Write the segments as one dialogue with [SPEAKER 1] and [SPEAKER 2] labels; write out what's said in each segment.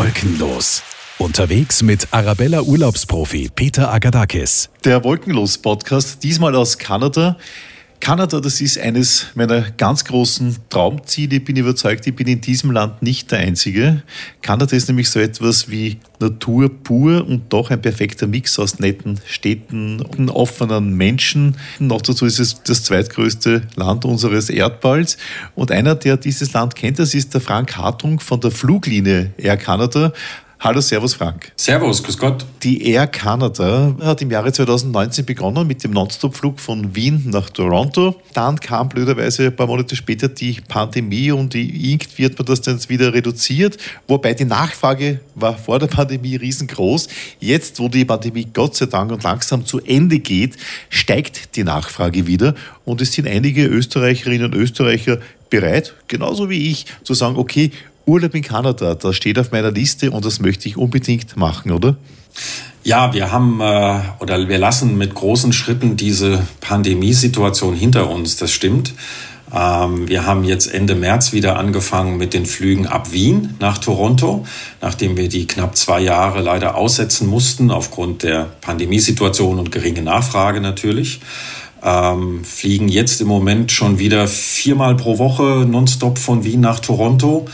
[SPEAKER 1] Wolkenlos. Unterwegs mit Arabella Urlaubsprofi Peter Agadakis.
[SPEAKER 2] Der Wolkenlos-Podcast, diesmal aus Kanada. Kanada, das ist eines meiner ganz großen Traumziele. Ich bin überzeugt, ich bin in diesem Land nicht der Einzige. Kanada ist nämlich so etwas wie Natur pur und doch ein perfekter Mix aus netten Städten, und offenen Menschen. Noch dazu ist es das zweitgrößte Land unseres Erdballs. Und einer, der dieses Land kennt, das ist der Frank Hartung von der Fluglinie Air Canada. Hallo, Servus Frank.
[SPEAKER 3] Servus, grüß Gott.
[SPEAKER 2] Die Air Canada hat im Jahre 2019 begonnen mit dem Nonstop-Flug von Wien nach Toronto. Dann kam blöderweise ein paar Monate später die Pandemie und irgendwie wird man das dann wieder reduziert. Wobei die Nachfrage war vor der Pandemie riesengroß. Jetzt, wo die Pandemie Gott sei Dank und langsam zu Ende geht, steigt die Nachfrage wieder und es sind einige Österreicherinnen und Österreicher bereit, genauso wie ich, zu sagen, okay, Urlaub in Kanada, das steht auf meiner Liste und das möchte ich unbedingt machen, oder?
[SPEAKER 3] Ja, wir haben äh, oder wir lassen mit großen Schritten diese Pandemiesituation hinter uns, das stimmt. Ähm, wir haben jetzt Ende März wieder angefangen mit den Flügen ab Wien nach Toronto, nachdem wir die knapp zwei Jahre leider aussetzen mussten aufgrund der Pandemiesituation und geringe Nachfrage natürlich. Ähm, fliegen jetzt im Moment schon wieder viermal pro Woche nonstop von Wien nach Toronto.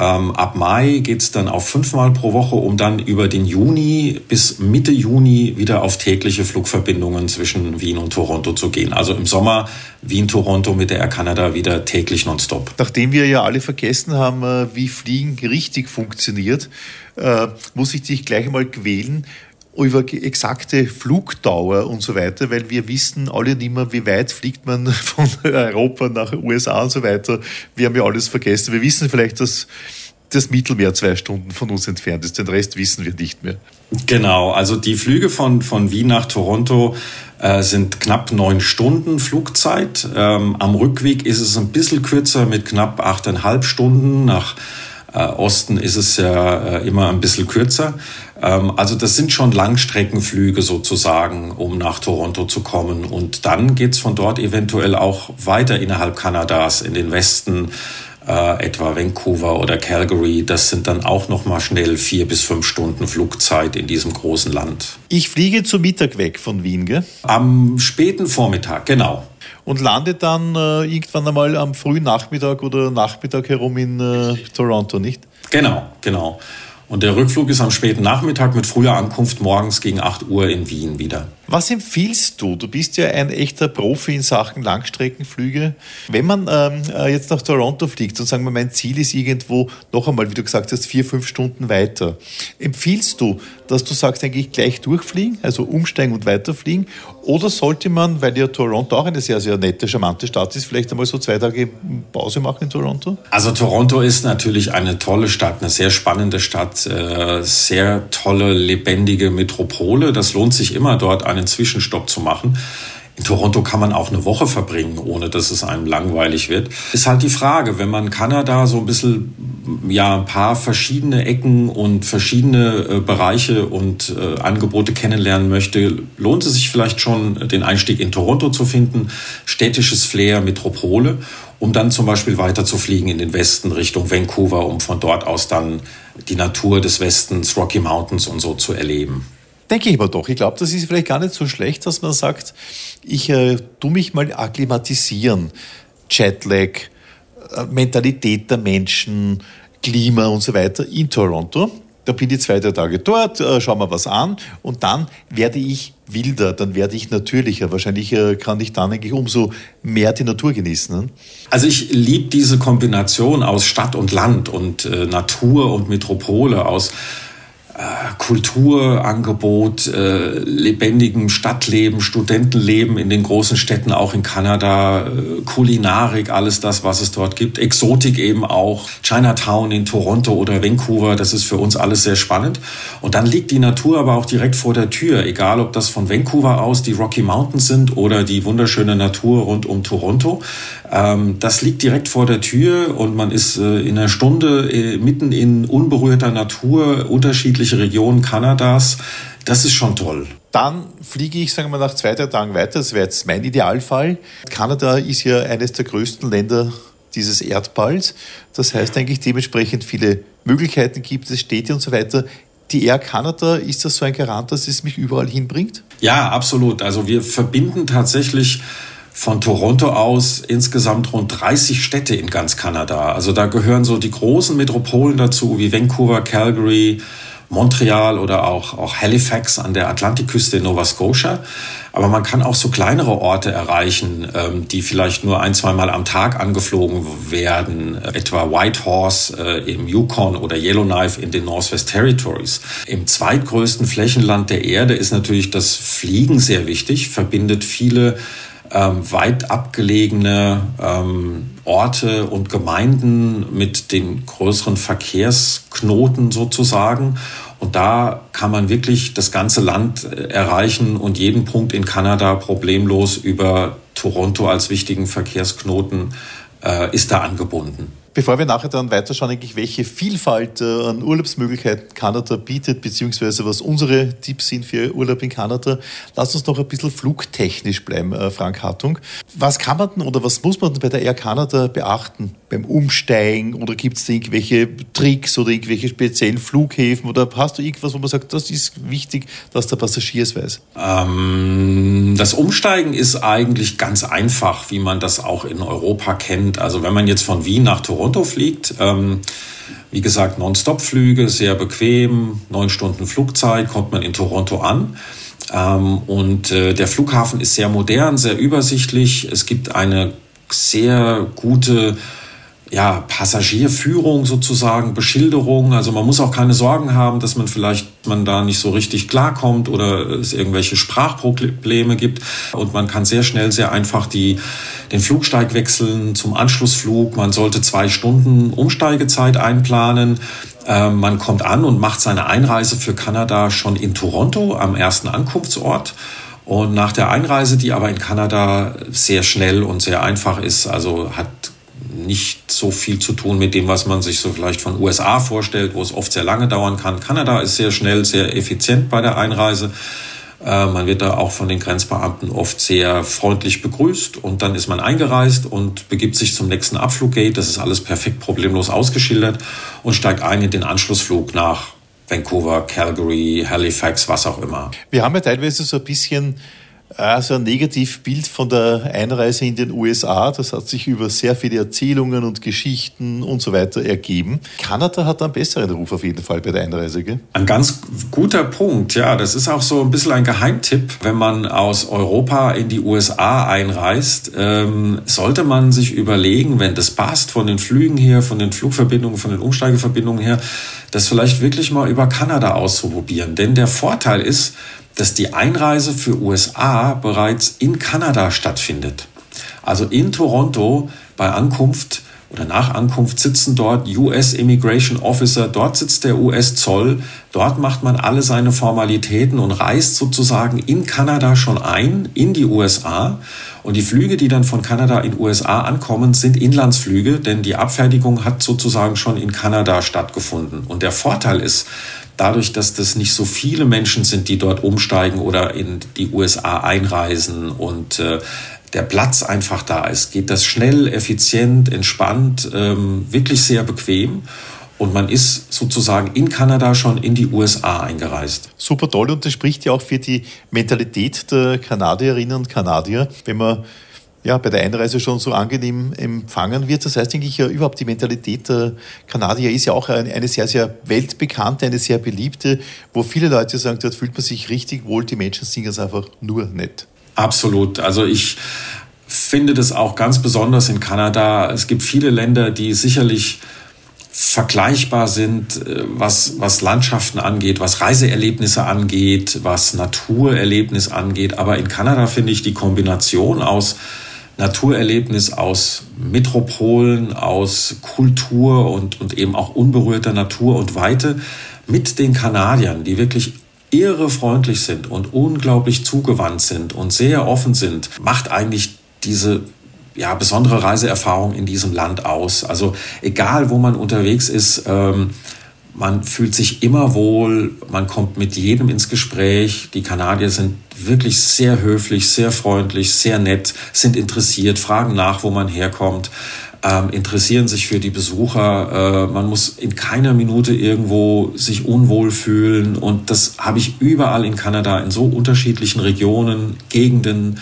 [SPEAKER 3] Ähm, ab Mai geht es dann auf fünfmal pro Woche, um dann über den Juni bis Mitte Juni wieder auf tägliche Flugverbindungen zwischen Wien und Toronto zu gehen. Also im Sommer Wien-Toronto mit der Air Canada wieder täglich nonstop.
[SPEAKER 2] Nachdem wir ja alle vergessen haben, äh, wie Fliegen richtig funktioniert, äh, muss ich dich gleich einmal quälen über exakte Flugdauer und so weiter, weil wir wissen alle nicht mehr, wie weit fliegt man von Europa nach USA und so weiter. Wir haben ja alles vergessen. Wir wissen vielleicht, dass das Mittelmeer zwei Stunden von uns entfernt ist. Den Rest wissen wir nicht mehr.
[SPEAKER 3] Genau, also die Flüge von, von Wien nach Toronto äh, sind knapp neun Stunden Flugzeit. Ähm, am Rückweg ist es ein bisschen kürzer mit knapp achteinhalb Stunden. Nach äh, Osten ist es ja äh, immer ein bisschen kürzer. Ähm, also das sind schon Langstreckenflüge sozusagen, um nach Toronto zu kommen. Und dann geht's von dort eventuell auch weiter innerhalb Kanadas in den Westen, äh, etwa Vancouver oder Calgary. Das sind dann auch noch mal schnell vier bis fünf Stunden Flugzeit in diesem großen Land.
[SPEAKER 2] Ich fliege zu Mittag weg von Wien, gell?
[SPEAKER 3] Am späten Vormittag, genau
[SPEAKER 2] und landet dann äh, irgendwann einmal am frühen Nachmittag oder Nachmittag herum in äh, Toronto, nicht?
[SPEAKER 3] Genau, genau. Und der Rückflug ist am späten Nachmittag mit früher Ankunft morgens gegen 8 Uhr in Wien wieder.
[SPEAKER 2] Was empfiehlst du? Du bist ja ein echter Profi in Sachen Langstreckenflüge. Wenn man ähm, äh, jetzt nach Toronto fliegt und sagen wir, mein Ziel ist irgendwo noch einmal, wie du gesagt hast, vier, fünf Stunden weiter. Empfiehlst du, dass du sagst, eigentlich gleich durchfliegen, also umsteigen und weiterfliegen? Oder sollte man, weil ja Toronto auch eine sehr, sehr nette, charmante Stadt ist, vielleicht einmal so zwei Tage Pause machen in Toronto?
[SPEAKER 3] Also Toronto ist natürlich eine tolle Stadt, eine sehr spannende Stadt, äh, sehr tolle, lebendige Metropole. Das lohnt sich immer dort eine einen Zwischenstopp zu machen. In Toronto kann man auch eine Woche verbringen, ohne dass es einem langweilig wird. Ist halt die Frage, wenn man Kanada so ein bisschen, ja, ein paar verschiedene Ecken und verschiedene äh, Bereiche und äh, Angebote kennenlernen möchte, lohnt es sich vielleicht schon, den Einstieg in Toronto zu finden. Städtisches Flair, Metropole, um dann zum Beispiel weiter zu fliegen in den Westen Richtung Vancouver, um von dort aus dann die Natur des Westens, Rocky Mountains und so zu erleben.
[SPEAKER 2] Denke ich aber doch. Ich glaube, das ist vielleicht gar nicht so schlecht, dass man sagt, ich äh, tu mich mal akklimatisieren. Jetlag, äh, Mentalität der Menschen, Klima und so weiter in Toronto. Da bin ich zwei, drei Tage dort, äh, schau mal was an und dann werde ich wilder, dann werde ich natürlicher. Wahrscheinlich äh, kann ich dann eigentlich umso mehr die Natur genießen. Ne?
[SPEAKER 3] Also ich liebe diese Kombination aus Stadt und Land und äh, Natur und Metropole, aus Kulturangebot, äh, lebendigem Stadtleben, Studentenleben in den großen Städten, auch in Kanada, äh, Kulinarik, alles das, was es dort gibt, Exotik eben auch, Chinatown in Toronto oder Vancouver, das ist für uns alles sehr spannend. Und dann liegt die Natur aber auch direkt vor der Tür, egal ob das von Vancouver aus die Rocky Mountains sind oder die wunderschöne Natur rund um Toronto. Ähm, das liegt direkt vor der Tür und man ist äh, in einer Stunde äh, mitten in unberührter Natur, unterschiedliche Regionen Kanadas. Das ist schon toll.
[SPEAKER 2] Dann fliege ich, sagen wir mal, nach zwei, drei Tagen weiter. Das wäre jetzt mein Idealfall. Kanada ist ja eines der größten Länder dieses Erdballs. Das heißt eigentlich dementsprechend viele Möglichkeiten gibt es, Städte und so weiter. Die Air Canada, ist das so ein Garant, dass es mich überall hinbringt?
[SPEAKER 3] Ja, absolut. Also wir verbinden tatsächlich von Toronto aus insgesamt rund 30 Städte in ganz Kanada. Also da gehören so die großen Metropolen dazu, wie Vancouver, Calgary, Montreal oder auch, auch Halifax an der Atlantikküste in Nova Scotia. Aber man kann auch so kleinere Orte erreichen, ähm, die vielleicht nur ein, zweimal am Tag angeflogen werden, etwa Whitehorse äh, im Yukon oder Yellowknife in den Northwest Territories. Im zweitgrößten Flächenland der Erde ist natürlich das Fliegen sehr wichtig, verbindet viele ähm, weit abgelegene ähm, Orte und Gemeinden mit den größeren Verkehrsknoten sozusagen. Und da kann man wirklich das ganze Land äh, erreichen und jeden Punkt in Kanada problemlos über Toronto als wichtigen Verkehrsknoten äh, ist da angebunden.
[SPEAKER 2] Bevor wir nachher dann weiterschauen, eigentlich, welche Vielfalt äh, an Urlaubsmöglichkeiten Kanada bietet, beziehungsweise was unsere Tipps sind für Urlaub in Kanada, lass uns noch ein bisschen flugtechnisch bleiben, äh, Frank Hartung. Was kann man denn oder was muss man denn bei der Air Canada beachten beim Umsteigen oder gibt es irgendwelche Tricks oder irgendwelche speziellen Flughäfen oder hast du irgendwas, wo man sagt, das ist wichtig, dass der Passagier es weiß?
[SPEAKER 3] Ähm, das Umsteigen ist eigentlich ganz einfach, wie man das auch in Europa kennt. Also wenn man jetzt von Wien nach Toronto Toronto fliegt. Ähm, wie gesagt, Non-Stop-Flüge, sehr bequem, neun Stunden Flugzeit, kommt man in Toronto an. Ähm, und äh, der Flughafen ist sehr modern, sehr übersichtlich. Es gibt eine sehr gute ja, Passagierführung sozusagen, Beschilderung. Also man muss auch keine Sorgen haben, dass man vielleicht man da nicht so richtig klarkommt oder es irgendwelche Sprachprobleme gibt. Und man kann sehr schnell, sehr einfach die, den Flugsteig wechseln zum Anschlussflug. Man sollte zwei Stunden Umsteigezeit einplanen. Ähm, man kommt an und macht seine Einreise für Kanada schon in Toronto am ersten Ankunftsort. Und nach der Einreise, die aber in Kanada sehr schnell und sehr einfach ist, also hat nicht so viel zu tun mit dem, was man sich so vielleicht von USA vorstellt, wo es oft sehr lange dauern kann. Kanada ist sehr schnell, sehr effizient bei der Einreise. Äh, man wird da auch von den Grenzbeamten oft sehr freundlich begrüßt und dann ist man eingereist und begibt sich zum nächsten Abfluggate. Das ist alles perfekt problemlos ausgeschildert und steigt ein in den Anschlussflug nach Vancouver, Calgary, Halifax, was auch immer.
[SPEAKER 2] Wir haben ja teilweise so ein bisschen also ein Negativbild von der Einreise in den USA. Das hat sich über sehr viele Erzählungen und Geschichten und so weiter ergeben. Kanada hat einen besseren Ruf auf jeden Fall bei der Einreise. Gell?
[SPEAKER 3] Ein ganz guter Punkt, ja. Das ist auch so ein bisschen ein Geheimtipp. Wenn man aus Europa in die USA einreist, ähm, sollte man sich überlegen, wenn das passt, von den Flügen her, von den Flugverbindungen, von den Umsteigeverbindungen her, das vielleicht wirklich mal über Kanada auszuprobieren. Denn der Vorteil ist, dass die Einreise für USA bereits in Kanada stattfindet. Also in Toronto bei Ankunft oder nach Ankunft sitzen dort US Immigration Officer, dort sitzt der US Zoll, dort macht man alle seine Formalitäten und reist sozusagen in Kanada schon ein, in die USA. Und die Flüge, die dann von Kanada in USA ankommen, sind Inlandsflüge, denn die Abfertigung hat sozusagen schon in Kanada stattgefunden. Und der Vorteil ist, dadurch, dass das nicht so viele Menschen sind, die dort umsteigen oder in die USA einreisen und äh, der Platz einfach da ist, geht das schnell, effizient, entspannt, ähm, wirklich sehr bequem. Und man ist sozusagen in Kanada schon in die USA eingereist.
[SPEAKER 2] Super toll und das spricht ja auch für die Mentalität der Kanadierinnen und Kanadier, wenn man ja, bei der Einreise schon so angenehm empfangen wird. Das heißt eigentlich ja überhaupt die Mentalität der Kanadier ist ja auch eine, sehr, sehr weltbekannte, eine sehr beliebte, wo viele Leute sagen, dort fühlt man sich richtig wohl, die Menschen sind es einfach nur nett.
[SPEAKER 3] Absolut. Also ich finde das auch ganz besonders in Kanada. Es gibt viele Länder, die sicherlich vergleichbar sind, äh, was, was Landschaften angeht, was Reiseerlebnisse angeht, was Naturerlebnis angeht. Aber in Kanada finde ich die Kombination aus Naturerlebnis aus Metropolen, aus Kultur und, und eben auch unberührter Natur und Weite mit den Kanadiern, die wirklich irre freundlich sind und unglaublich zugewandt sind und sehr offen sind, macht eigentlich diese ja, besondere Reiseerfahrung in diesem Land aus. Also egal, wo man unterwegs ist, ähm, man fühlt sich immer wohl, man kommt mit jedem ins Gespräch. Die Kanadier sind wirklich sehr höflich, sehr freundlich, sehr nett, sind interessiert, fragen nach, wo man herkommt. ähm, interessieren sich für die Besucher. Äh, man muss in keiner Minute irgendwo sich unwohl fühlen. Und das habe ich überall in Kanada in so unterschiedlichen Regionen, Gegenden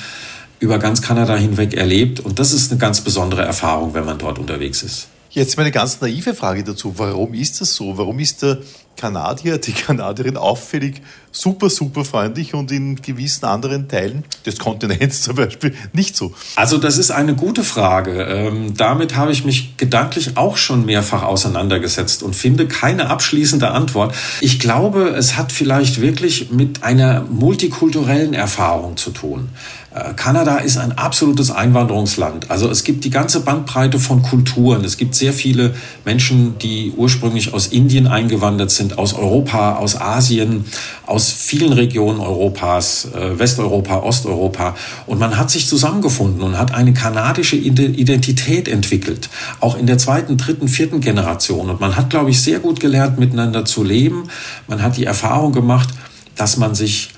[SPEAKER 3] über ganz Kanada hinweg erlebt. Und das ist eine ganz besondere Erfahrung, wenn man dort unterwegs ist.
[SPEAKER 2] Jetzt meine ganz naive Frage dazu. Warum ist das so? Warum ist der Kanadier, die Kanadierin auffällig super, super freundlich und in gewissen anderen Teilen des Kontinents zum Beispiel nicht so?
[SPEAKER 3] Also das ist eine gute Frage. Ähm, damit habe ich mich gedanklich auch schon mehrfach auseinandergesetzt und finde keine abschließende Antwort. Ich glaube, es hat vielleicht wirklich mit einer multikulturellen Erfahrung zu tun. Äh, Kanada ist ein absolutes Einwanderungsland. Also es gibt die ganze Bandbreite von Kulturen. Es gibt sehr viele Menschen, die ursprünglich aus Indien eingewandert sind, aus Europa, aus Asien, aus vielen Regionen Europas, äh, Westeuropa, Osteuropa. Und man hat sich zusammengefunden und hat eine kanadische Identität entwickelt. Auch in der zweiten, dritten, vierten Generation. Und man hat, glaube ich, sehr gut gelernt, miteinander zu leben. Man hat die Erfahrung gemacht, dass man sich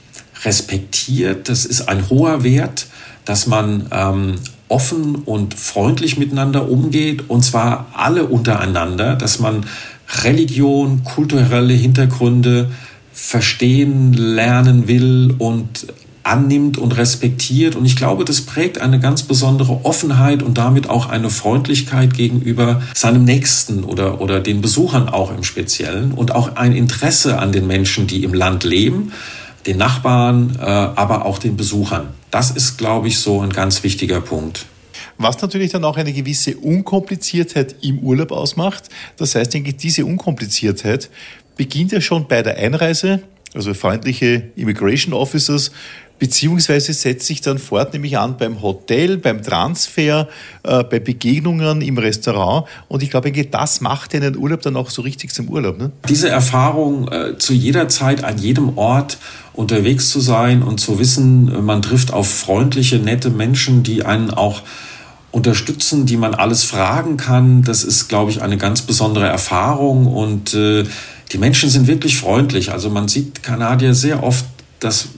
[SPEAKER 3] respektiert. Das ist ein hoher Wert, dass man ähm, offen und freundlich miteinander umgeht und zwar alle untereinander, dass man Religion, kulturelle Hintergründe verstehen, lernen will und annimmt und respektiert. Und ich glaube, das prägt eine ganz besondere Offenheit und damit auch eine Freundlichkeit gegenüber seinem Nächsten oder, oder den Besuchern auch im Speziellen und auch ein Interesse an den Menschen, die im Land leben den Nachbarn, äh, aber auch den Besuchern. Das ist, glaube ich, so ein ganz wichtiger Punkt.
[SPEAKER 2] Was natürlich dann auch eine gewisse Unkompliziertheit im Urlaub ausmacht. Das heißt, denke ich, diese Unkompliziertheit beginnt ja schon bei der Einreise, also freundliche Immigration Officers beziehungsweise setzt sich dann fort, nämlich an beim Hotel, beim Transfer, äh, bei Begegnungen im Restaurant. Und ich glaube, das macht einen Urlaub dann auch so richtig zum Urlaub. Ne?
[SPEAKER 3] Diese Erfahrung, äh, zu jeder Zeit, an jedem Ort unterwegs zu sein und zu wissen, man trifft auf freundliche, nette Menschen, die einen auch unterstützen, die man alles fragen kann, das ist, glaube ich, eine ganz besondere Erfahrung und äh, die Menschen sind wirklich freundlich. Also man sieht Kanadier sehr oft, dass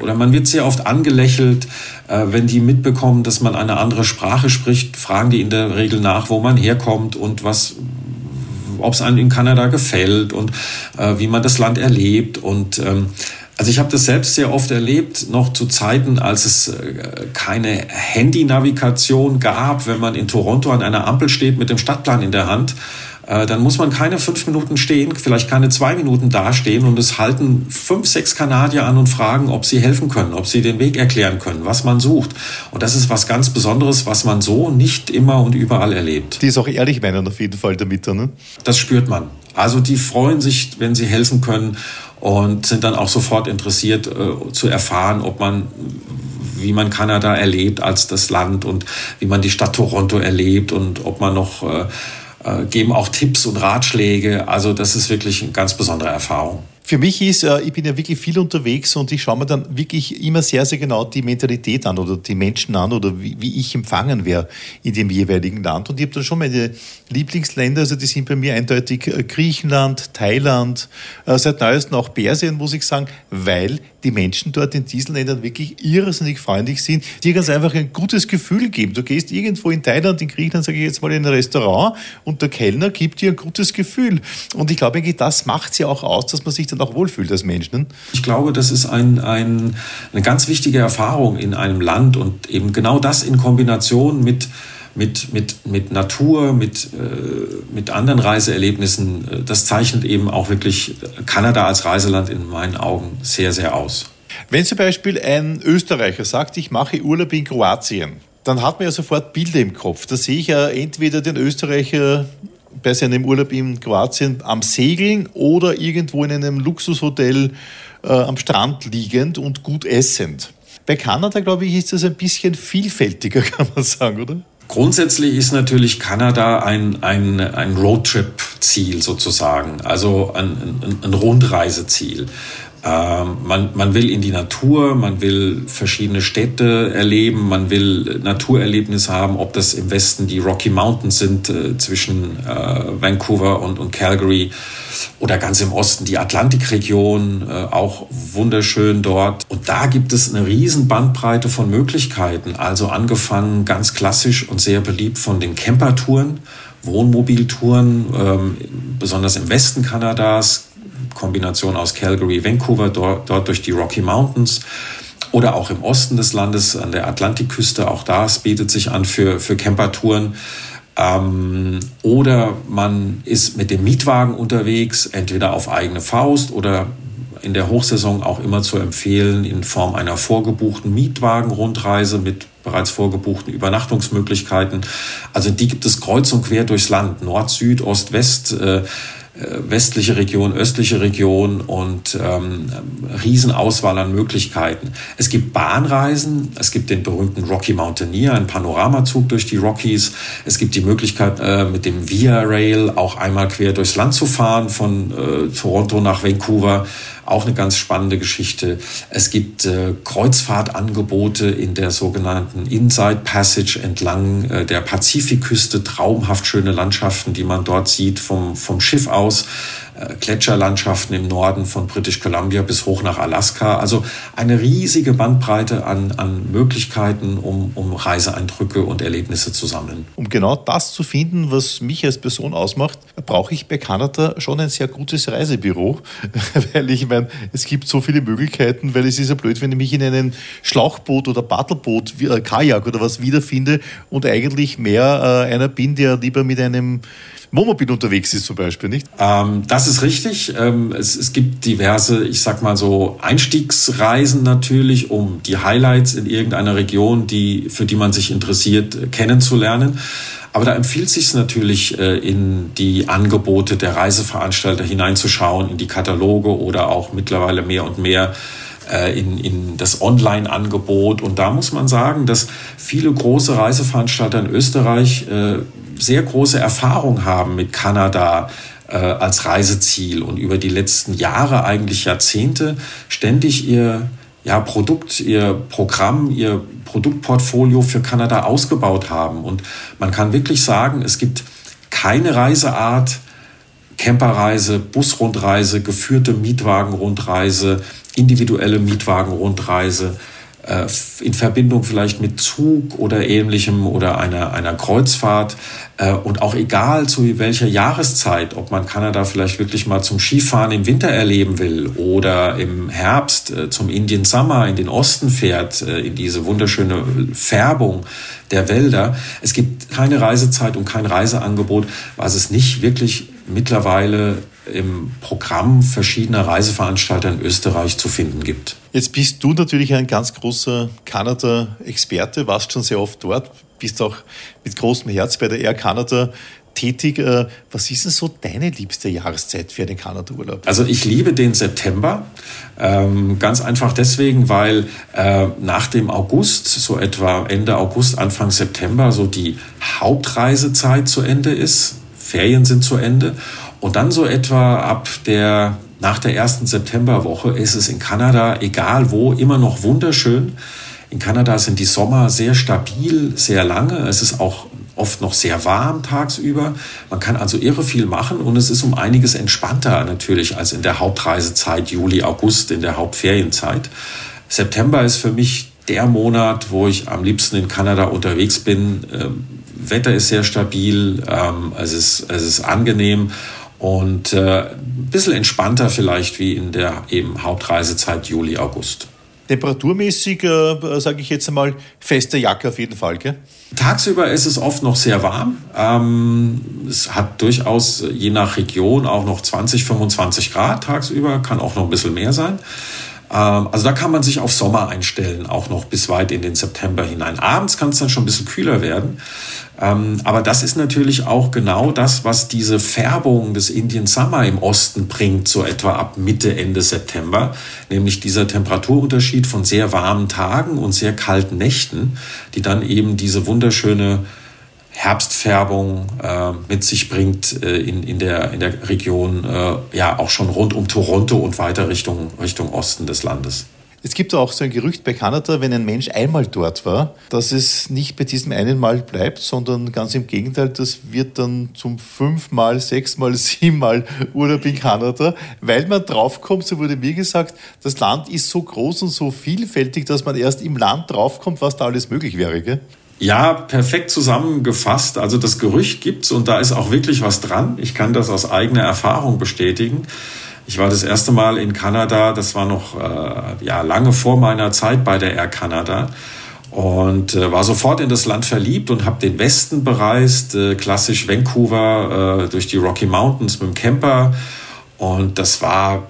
[SPEAKER 3] oder man wird sehr oft angelächelt, äh, wenn die mitbekommen, dass man eine andere Sprache spricht, fragen die in der Regel nach, wo man herkommt und was, ob es einem in Kanada gefällt und äh, wie man das Land erlebt. Und ähm, also ich habe das selbst sehr oft erlebt, noch zu Zeiten, als es äh, keine Handy-Navigation gab, wenn man in Toronto an einer Ampel steht mit dem Stadtplan in der Hand äh, dann muss man keine fünf Minuten stehen, vielleicht keine zwei Minuten dastehen und es halten fünf, sechs Kanadier an und fragen, ob sie helfen können, ob sie den Weg erklären können, was man sucht. Und das ist was ganz Besonderes, was man so nicht immer und überall erlebt.
[SPEAKER 2] Die ist auch ehrlich meinen auf jeden Fall damit, ne?
[SPEAKER 3] Das spürt man. Also die freuen sich, wenn sie helfen können und sind dann auch sofort interessiert äh, zu erfahren, ob man wie man Kanada erlebt als das Land und wie man die Stadt Toronto erlebt und ob man noch äh, geben auch Tipps und Ratschläge. Also das ist wirklich eine ganz besondere Erfahrung.
[SPEAKER 2] Für mich ist, äh, ich bin ja wirklich viel unterwegs und ich schaue mir dann wirklich immer sehr, sehr genau die Mentalität an oder die Menschen an oder wie, wie ich empfangen wäre in dem jeweiligen Land. Und ich habe dann schon meine Lieblingsländer, also die sind bei mir eindeutig äh, Griechenland, Thailand, äh, seit neuestem auch Persien, muss ich sagen, weil die Menschen dort in diesen Ländern wirklich irrsinnig freundlich sind, die ganz einfach ein gutes Gefühl geben. Du gehst irgendwo in Thailand, in Griechenland, sage ich jetzt mal, in ein Restaurant und der Kellner gibt dir ein gutes Gefühl. Und ich glaube, das macht es ja auch aus, dass man sich dann auch wohlfühlt als Mensch. Ne?
[SPEAKER 3] Ich glaube, das ist ein, ein, eine ganz wichtige Erfahrung in einem Land und eben genau das in Kombination mit mit, mit, mit Natur, mit, äh, mit anderen Reiseerlebnissen, das zeichnet eben auch wirklich Kanada als Reiseland in meinen Augen sehr, sehr aus.
[SPEAKER 2] Wenn zum Beispiel ein Österreicher sagt, ich mache Urlaub in Kroatien, dann hat man ja sofort Bilder im Kopf. Da sehe ich ja entweder den Österreicher bei seinem Urlaub in Kroatien am Segeln oder irgendwo in einem Luxushotel äh, am Strand liegend und gut essend. Bei Kanada, glaube ich, ist das ein bisschen vielfältiger, kann man sagen, oder?
[SPEAKER 3] Grundsätzlich ist natürlich Kanada ein, ein, ein Roadtrip-Ziel sozusagen, also ein, ein, ein Rundreiseziel. Ähm, man, man will in die Natur, man will verschiedene Städte erleben, man will Naturerlebnisse haben, ob das im Westen die Rocky Mountains sind äh, zwischen äh, Vancouver und, und Calgary oder ganz im Osten die Atlantikregion, äh, auch wunderschön dort. Und da gibt es eine riesen Bandbreite von Möglichkeiten, also angefangen ganz klassisch und sehr beliebt von den Campertouren. Wohnmobiltouren, ähm, besonders im Westen Kanadas, Kombination aus Calgary, Vancouver, dort, dort durch die Rocky Mountains oder auch im Osten des Landes an der Atlantikküste. Auch das bietet sich an für, für Campertouren. Ähm, oder man ist mit dem Mietwagen unterwegs, entweder auf eigene Faust oder in der Hochsaison auch immer zu empfehlen in Form einer vorgebuchten Mietwagenrundreise mit bereits vorgebuchten Übernachtungsmöglichkeiten. Also die gibt es kreuz und quer durchs Land, Nord, Süd, Ost, West. Äh, westliche Region, östliche Region und ähm, Riesenauswahl an Möglichkeiten. Es gibt Bahnreisen, es gibt den berühmten Rocky Mountaineer, ein Panoramazug durch die Rockies. Es gibt die Möglichkeit, äh, mit dem Via Rail auch einmal quer durchs Land zu fahren, von äh, Toronto nach Vancouver. Auch eine ganz spannende Geschichte. Es gibt äh, Kreuzfahrtangebote in der sogenannten Inside Passage entlang äh, der Pazifikküste. Traumhaft schöne Landschaften, die man dort sieht vom, vom Schiff aus. Gletscherlandschaften im Norden von British Columbia bis hoch nach Alaska. Also eine riesige Bandbreite an, an Möglichkeiten, um, um Reiseeindrücke und Erlebnisse zu sammeln.
[SPEAKER 2] Um genau das zu finden, was mich als Person ausmacht, brauche ich bei Kanada schon ein sehr gutes Reisebüro, weil ich meine, es gibt so viele Möglichkeiten, weil es ist ja blöd, wenn ich mich in einem Schlauchboot oder Paddelboot, äh, Kajak oder was wiederfinde und eigentlich mehr äh, einer bin, der lieber mit einem Wohnmobil unterwegs ist zum Beispiel, nicht?
[SPEAKER 3] Ähm, das ist richtig. Ähm, es, es, gibt diverse, ich sag mal so, Einstiegsreisen natürlich, um die Highlights in irgendeiner Region, die, für die man sich interessiert, kennenzulernen. Aber da empfiehlt es sich natürlich, äh, in die Angebote der Reiseveranstalter hineinzuschauen, in die Kataloge oder auch mittlerweile mehr und mehr äh, in, in das Online-Angebot. Und da muss man sagen, dass viele große Reiseveranstalter in Österreich äh, sehr große Erfahrung haben mit Kanada äh, als Reiseziel und über die letzten Jahre, eigentlich Jahrzehnte, ständig ihr ja, Produkt, ihr Programm, ihr Produktportfolio für Kanada ausgebaut haben. Und man kann wirklich sagen, es gibt keine Reiseart, Camperreise, Busrundreise, geführte Mietwagenrundreise, individuelle Mietwagenrundreise, äh, in Verbindung vielleicht mit Zug oder ähnlichem oder einer, einer Kreuzfahrt. Äh, und auch egal zu welcher Jahreszeit, ob man Kanada vielleicht wirklich mal zum Skifahren im Winter erleben will oder im Herbst äh, zum Indian Summer in den Osten fährt, in diese wunderschöne Färbung der Wälder. Es gibt keine Reisezeit und kein Reiseangebot, was es nicht wirklich mittlerweile im Programm verschiedener Reiseveranstalter in Österreich zu finden gibt.
[SPEAKER 2] Jetzt bist du natürlich ein ganz großer Kanada-Experte, warst schon sehr oft dort, bist auch mit großem Herz bei der Air Canada tätig. Äh, was ist denn so deine liebste Jahreszeit für den Kanada-Urlaub?
[SPEAKER 3] Also ich liebe den September. Ähm, ganz einfach deswegen, weil äh, nach dem August, so etwa Ende August, Anfang September, so die Hauptreisezeit zu Ende ist. Ferien sind zu Ende. Und dann so etwa ab der, nach der ersten Septemberwoche ist es in Kanada, egal wo, immer noch wunderschön. In Kanada sind die Sommer sehr stabil, sehr lange. Es ist auch oft noch sehr warm tagsüber. Man kann also irre viel machen und es ist um einiges entspannter natürlich als in der Hauptreisezeit Juli, August, in der Hauptferienzeit. September ist für mich der Monat, wo ich am liebsten in Kanada unterwegs bin. Ähm, Wetter ist sehr stabil, ähm, es, ist, es ist angenehm und äh, ein bisschen entspannter vielleicht wie in der eben Hauptreisezeit Juli, August.
[SPEAKER 2] Temperaturmäßig, äh, sage ich jetzt einmal, feste Jacke auf jeden Fall, gell?
[SPEAKER 3] Tagsüber ist es oft noch sehr warm. Ähm, es hat durchaus je nach Region auch noch 20, 25 Grad tagsüber, kann auch noch ein bisschen mehr sein. Ähm, also da kann man sich auf Sommer einstellen, auch noch bis weit in den September hinein. Abends kann es dann schon ein bisschen kühler werden. Ähm, aber das ist natürlich auch genau das, was diese Färbung des Indian Summer im Osten bringt, so etwa ab Mitte, Ende September, nämlich dieser Temperaturunterschied von sehr warmen Tagen und sehr kalten Nächten, die dann eben diese wunderschöne Herbstfärbung äh, mit sich bringt äh, in, in, der, in der Region, äh, ja auch schon rund um Toronto und weiter Richtung, Richtung Osten des Landes.
[SPEAKER 2] Es gibt auch so ein Gerücht bei Kanada, wenn ein Mensch einmal dort war, dass es nicht bei diesem einen Mal bleibt, sondern ganz im Gegenteil, das wird dann zum fünfmal, sechsmal, siebenmal Urlaub in Kanada, weil man draufkommt, so wurde mir gesagt, das Land ist so groß und so vielfältig, dass man erst im Land draufkommt, was da alles möglich wäre. Gell?
[SPEAKER 3] Ja, perfekt zusammengefasst. Also das Gerücht gibt's und da ist auch wirklich was dran. Ich kann das aus eigener Erfahrung bestätigen. Ich war das erste Mal in Kanada, das war noch äh, ja, lange vor meiner Zeit bei der Air Canada und äh, war sofort in das Land verliebt und habe den Westen bereist, äh, klassisch Vancouver äh, durch die Rocky Mountains mit dem Camper und das war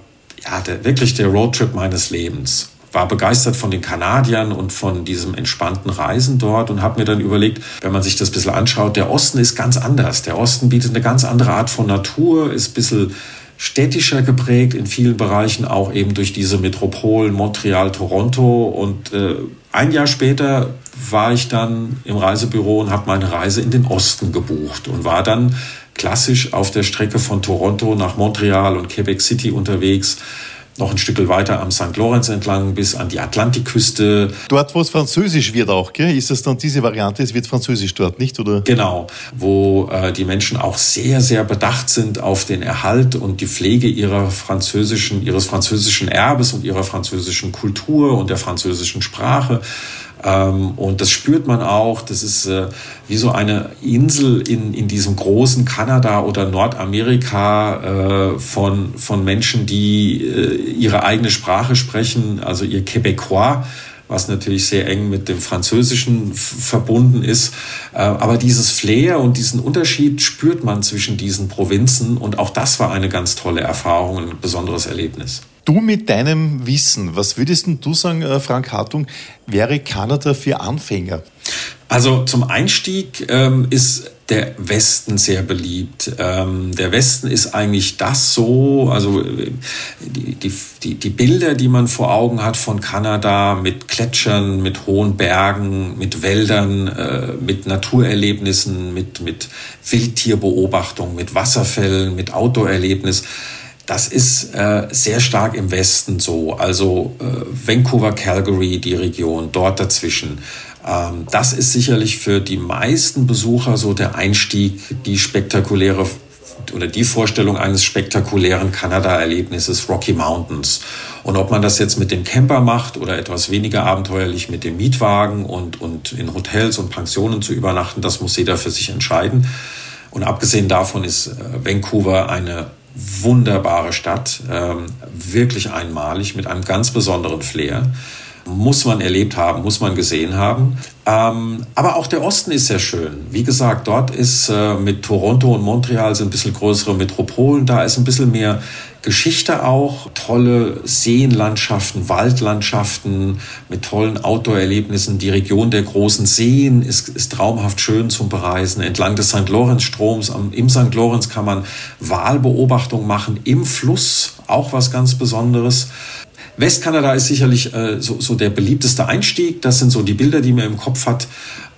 [SPEAKER 3] ja der, wirklich der Roadtrip meines Lebens. War begeistert von den Kanadiern und von diesem entspannten Reisen dort und habe mir dann überlegt, wenn man sich das ein bisschen anschaut, der Osten ist ganz anders. Der Osten bietet eine ganz andere Art von Natur, ist ein bisschen städtischer geprägt in vielen Bereichen, auch eben durch diese Metropolen Montreal, Toronto. Und äh, ein Jahr später war ich dann im Reisebüro und habe meine Reise in den Osten gebucht und war dann klassisch auf der Strecke von Toronto nach Montreal und Quebec City unterwegs noch ein Stück weiter am St. Lorenz entlang bis an die Atlantikküste.
[SPEAKER 2] Dort, wo es französisch wird auch, gell? ist das dann diese Variante, es wird französisch dort, nicht? Oder?
[SPEAKER 3] Genau, wo äh, die Menschen auch sehr, sehr bedacht sind auf den Erhalt und die Pflege ihrer französischen, ihres französischen Erbes und ihrer französischen Kultur und der französischen Sprache. Ähm, und das spürt man auch. Das ist äh, wie so eine Insel in, in diesem großen Kanada oder Nordamerika äh, von, von Menschen, die äh, ihre eigene Sprache sprechen, also ihr Quebecois was natürlich sehr eng mit dem Französischen verbunden ist. Aber dieses Flair und diesen Unterschied spürt man zwischen diesen Provinzen und auch das war eine ganz tolle Erfahrung, ein besonderes Erlebnis.
[SPEAKER 2] Du mit deinem Wissen, was würdest du sagen, äh, Frank Hartung, wäre Kanada für Anfänger?
[SPEAKER 3] Also zum Einstieg ähm, ist der Westen sehr beliebt. Ähm, der Westen ist eigentlich das so, also äh, die, die, die Bilder, die man vor Augen hat von Kanada mit Gletschern, mit hohen Bergen, mit Wäldern, äh, mit Naturerlebnissen, mit, mit Wildtierbeobachtung, mit Wasserfällen, mit Outdoor-Erlebnis das ist äh, sehr stark im Westen so, also äh, Vancouver, Calgary, die Region, dort dazwischen. Ähm, das ist sicherlich für die meisten Besucher so der Einstieg, die spektakuläre oder die Vorstellung eines spektakulären Kanada-Erlebnisses Rocky Mountains. Und ob man das jetzt mit dem Camper macht oder etwas weniger abenteuerlich mit dem Mietwagen und, und in Hotels und Pensionen zu übernachten, das muss jeder für sich entscheiden. Und abgesehen davon ist äh, Vancouver eine wunderbare Stadt, ähm, wirklich einmalig mit einem ganz besonderen Flair. Muss man erlebt haben, muss man gesehen haben. Ähm, aber auch der Osten ist sehr schön. Wie gesagt, dort ist äh, mit Toronto und Montreal sind ein bisschen größere Metropolen. Da ist ein bisschen mehr Geschichte auch, tolle Seenlandschaften, Waldlandschaften mit tollen Outdoor-Erlebnissen. Die Region der großen Seen ist, ist traumhaft schön zum Bereisen. Entlang des St. Lorenz-Stroms, im St. Lorenz kann man Walbeobachtung machen, im Fluss, auch was ganz Besonderes. Westkanada ist sicherlich äh, so, so der beliebteste Einstieg. Das sind so die Bilder, die man im Kopf hat.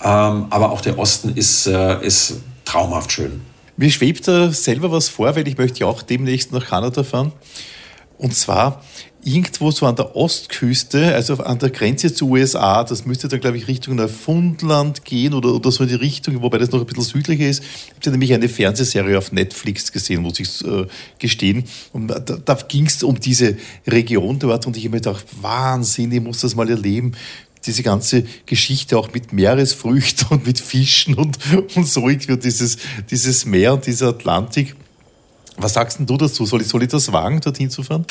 [SPEAKER 3] Ähm, aber auch der Osten ist, äh, ist traumhaft schön.
[SPEAKER 2] Mir schwebt da selber was vor, weil ich möchte ja auch demnächst nach Kanada fahren. Und zwar irgendwo so an der Ostküste, also an der Grenze zu USA, das müsste dann, glaube ich, Richtung Neufundland gehen oder, oder so in die Richtung, wobei das noch ein bisschen südlicher ist. Ich habe nämlich eine Fernsehserie auf Netflix gesehen, muss ich äh, gestehen. Und da, da ging es um diese Region dort und ich habe mir gedacht, Wahnsinn, ich muss das mal erleben diese ganze Geschichte auch mit Meeresfrüchten und mit Fischen und, und so irgendwie dieses, dieses Meer und dieser Atlantik. Was sagst denn du dazu? Soll ich, soll ich das wagen, dorthin zu fahren?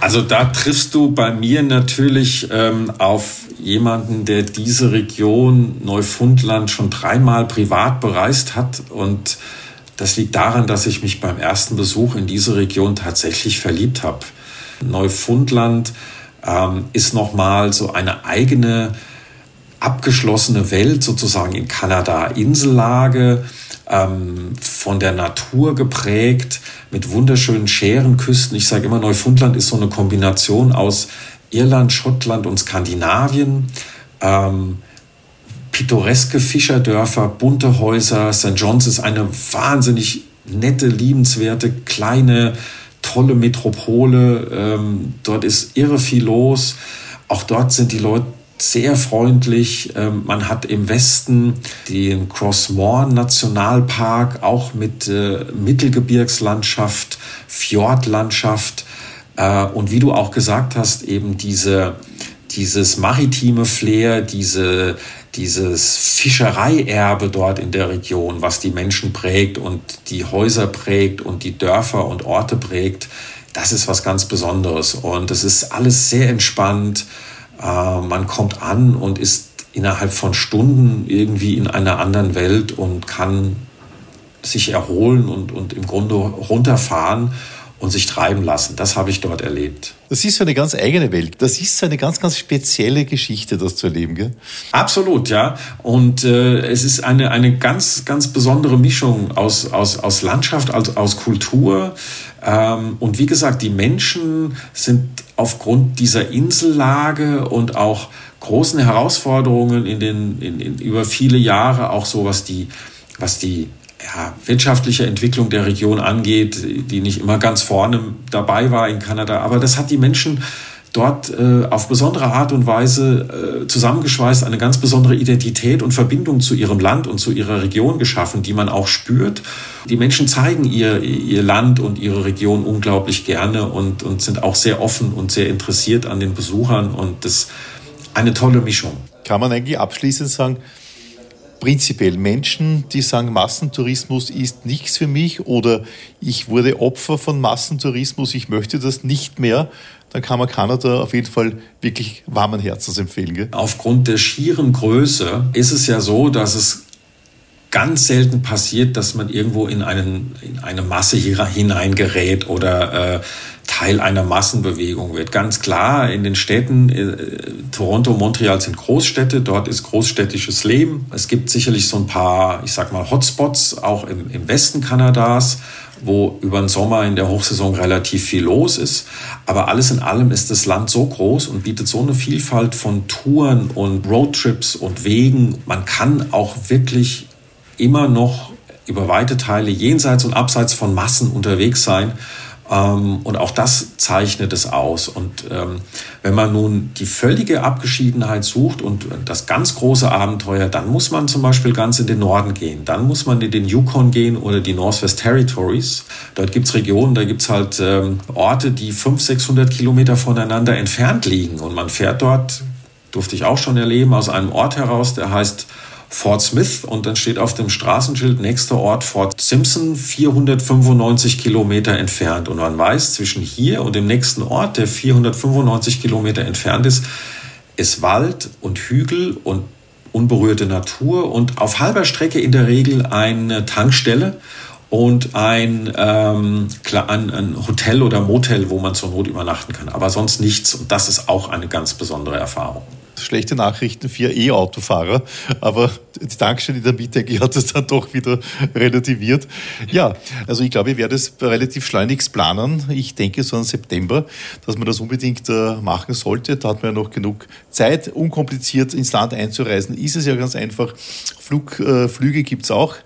[SPEAKER 3] Also da triffst du bei mir natürlich ähm, auf jemanden, der diese Region Neufundland schon dreimal privat bereist hat. Und das liegt daran, dass ich mich beim ersten Besuch in diese Region tatsächlich verliebt habe. Neufundland ähm, ist nochmal so eine eigene abgeschlossene Welt sozusagen in Kanada, Insellage, ähm, von der Natur geprägt, mit wunderschönen Schärenküsten. Ich sage immer, Neufundland ist so eine Kombination aus Irland, Schottland und Skandinavien. Ähm, pittoreske Fischerdörfer, bunte Häuser. St. John's ist eine wahnsinnig nette, liebenswerte, kleine, tolle Metropole. Ähm, dort ist irre viel los. Auch dort sind die Leute sehr freundlich. Ähm, man hat im Westen den Crossmore Nationalpark, auch mit äh, Mittelgebirgslandschaft, Fjordlandschaft. Äh, und wie du auch gesagt hast, eben diese, dieses maritime Flair, diese, dieses Fischereierbe dort in der Region, was die Menschen prägt und die Häuser prägt und die Dörfer und Orte prägt, das ist was ganz Besonderes. Und es ist alles sehr entspannt. Äh, man kommt an und ist innerhalb von Stunden irgendwie in einer anderen Welt und kann sich erholen und, und im Grunde runterfahren und sich treiben lassen. Das habe ich dort erlebt.
[SPEAKER 2] Das ist so eine ganz eigene Welt. Das ist so eine ganz, ganz spezielle Geschichte, das zu erleben, gell?
[SPEAKER 3] Absolut, ja. Und äh, es ist eine, eine ganz, ganz besondere Mischung aus, aus, aus Landschaft, aus, aus Kultur. Ähm, und wie gesagt, die Menschen sind aufgrund dieser Insellage und auch großen Herausforderungen in den, in, in, über viele Jahre, auch so was die, was die ja, wirtschaftliche Entwicklung der Region angeht, die nicht immer ganz vorne dabei war in Kanada. Aber das hat die Menschen dort äh, auf besondere Art und Weise äh, zusammengeschweißt, eine ganz besondere Identität und Verbindung zu ihrem Land und zu ihrer Region geschaffen, die man auch spürt. Die Menschen zeigen ihr, ihr Land und ihre Region unglaublich gerne und, und sind auch sehr offen und sehr interessiert an den Besuchern und das eine tolle Mischung.
[SPEAKER 2] Kann man eigentlich abschließend sagen, prinzipiell Menschen, die sagen, Massentourismus ist nichts für mich oder ich wurde Opfer von Massentourismus, ich möchte das nicht mehr, dann kann man Kanada auf jeden Fall wirklich warmen Herzens empfehlen. Gell?
[SPEAKER 3] Aufgrund der schieren Größe ist es ja so, dass es ganz selten passiert, dass man irgendwo in, einen, in eine Masse hineingerät oder äh, Teil einer Massenbewegung wird. Ganz klar, in den Städten, äh, Toronto, Montreal sind Großstädte, dort ist großstädtisches Leben. Es gibt sicherlich so ein paar, ich sag mal, Hotspots, auch im, im Westen Kanadas, wo über den Sommer in der Hochsaison relativ viel los ist. Aber alles in allem ist das Land so groß und bietet so eine Vielfalt von Touren und Roadtrips und Wegen. Man kann auch wirklich immer noch über weite Teile jenseits und abseits von Massen unterwegs sein ähm, und auch das zeichnet es aus. Und ähm, wenn man nun die völlige Abgeschiedenheit sucht und das ganz große Abenteuer, dann muss man zum Beispiel ganz in den Norden gehen. Dann muss man in den Yukon gehen oder die Northwest Territories. Dort gibt es Regionen, da gibt es halt ähm, Orte, die 500, 600 Kilometer voneinander entfernt liegen. Und man fährt dort, durfte ich auch schon erleben, aus einem Ort heraus, der heißt Fort Smith und dann steht auf dem Straßenschild nächster Ort Fort Simpson, 495 Kilometer entfernt. Und man weiß, zwischen hier und dem nächsten Ort, der 495 Kilometer entfernt ist, ist Wald und Hügel und unberührte Natur und auf halber Strecke in der Regel eine Tankstelle und ein, ähm, ein, Hotel oder Motel, wo man zur Not übernachten kann. Aber sonst nichts. Und das ist auch eine ganz besondere Erfahrung
[SPEAKER 2] schlechte Nachrichten für E-Autofahrer, aber die Tankstelle in der Mitte hat es dann doch wieder relativiert. Ja, also ich glaube, ich werde es relativ schleunigst planen. Ich denke so im September, dass man das unbedingt äh, machen sollte. Da hat man ja noch genug Zeit. Unkompliziert ins Land einzureisen ist es ja ganz einfach. Flug, äh, Flüge gibt es auch.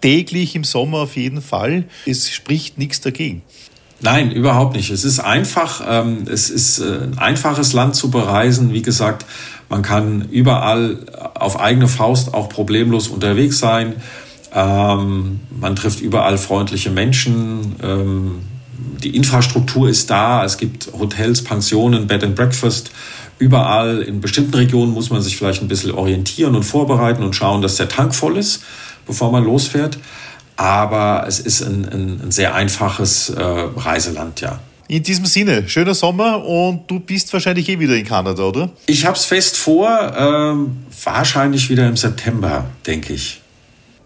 [SPEAKER 2] Täglich im Sommer auf jeden Fall. Es spricht nichts dagegen.
[SPEAKER 3] Nein, überhaupt nicht. Es ist einfach, ähm, es ist äh, ein einfaches Land zu bereisen. Wie gesagt, man kann überall auf eigene Faust auch problemlos unterwegs sein. Ähm, man trifft überall freundliche Menschen. Ähm, die Infrastruktur ist da. Es gibt Hotels, Pensionen, Bed and Breakfast. Überall in bestimmten Regionen muss man sich vielleicht ein bisschen orientieren und vorbereiten und schauen, dass der Tank voll ist, bevor man losfährt. Aber es ist ein, ein, ein sehr einfaches äh, Reiseland, ja.
[SPEAKER 2] In diesem Sinne, schöner Sommer und du bist wahrscheinlich eh wieder in Kanada, oder?
[SPEAKER 3] Ich habe es fest vor, ähm, wahrscheinlich wieder im September, denke ich.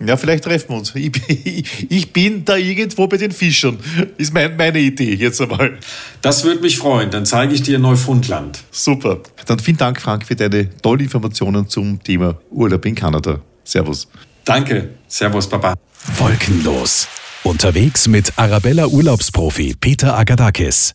[SPEAKER 2] Ja, vielleicht treffen wir uns. Ich, ich, bin da irgendwo bei den Fischern. Ist mein, meine Idee jetzt einmal.
[SPEAKER 3] Das würde mich freuen. Dann zeige ich dir Neufundland.
[SPEAKER 2] Super. Dann vielen Dank, Frank, für deine tollen Informationen zum Thema Urlaub in Kanada. Servus.
[SPEAKER 3] Danke. Servus, Papa.
[SPEAKER 1] Wolkenlos. Unterwegs mit Arabella Urlaubsprofi Peter Agadakis.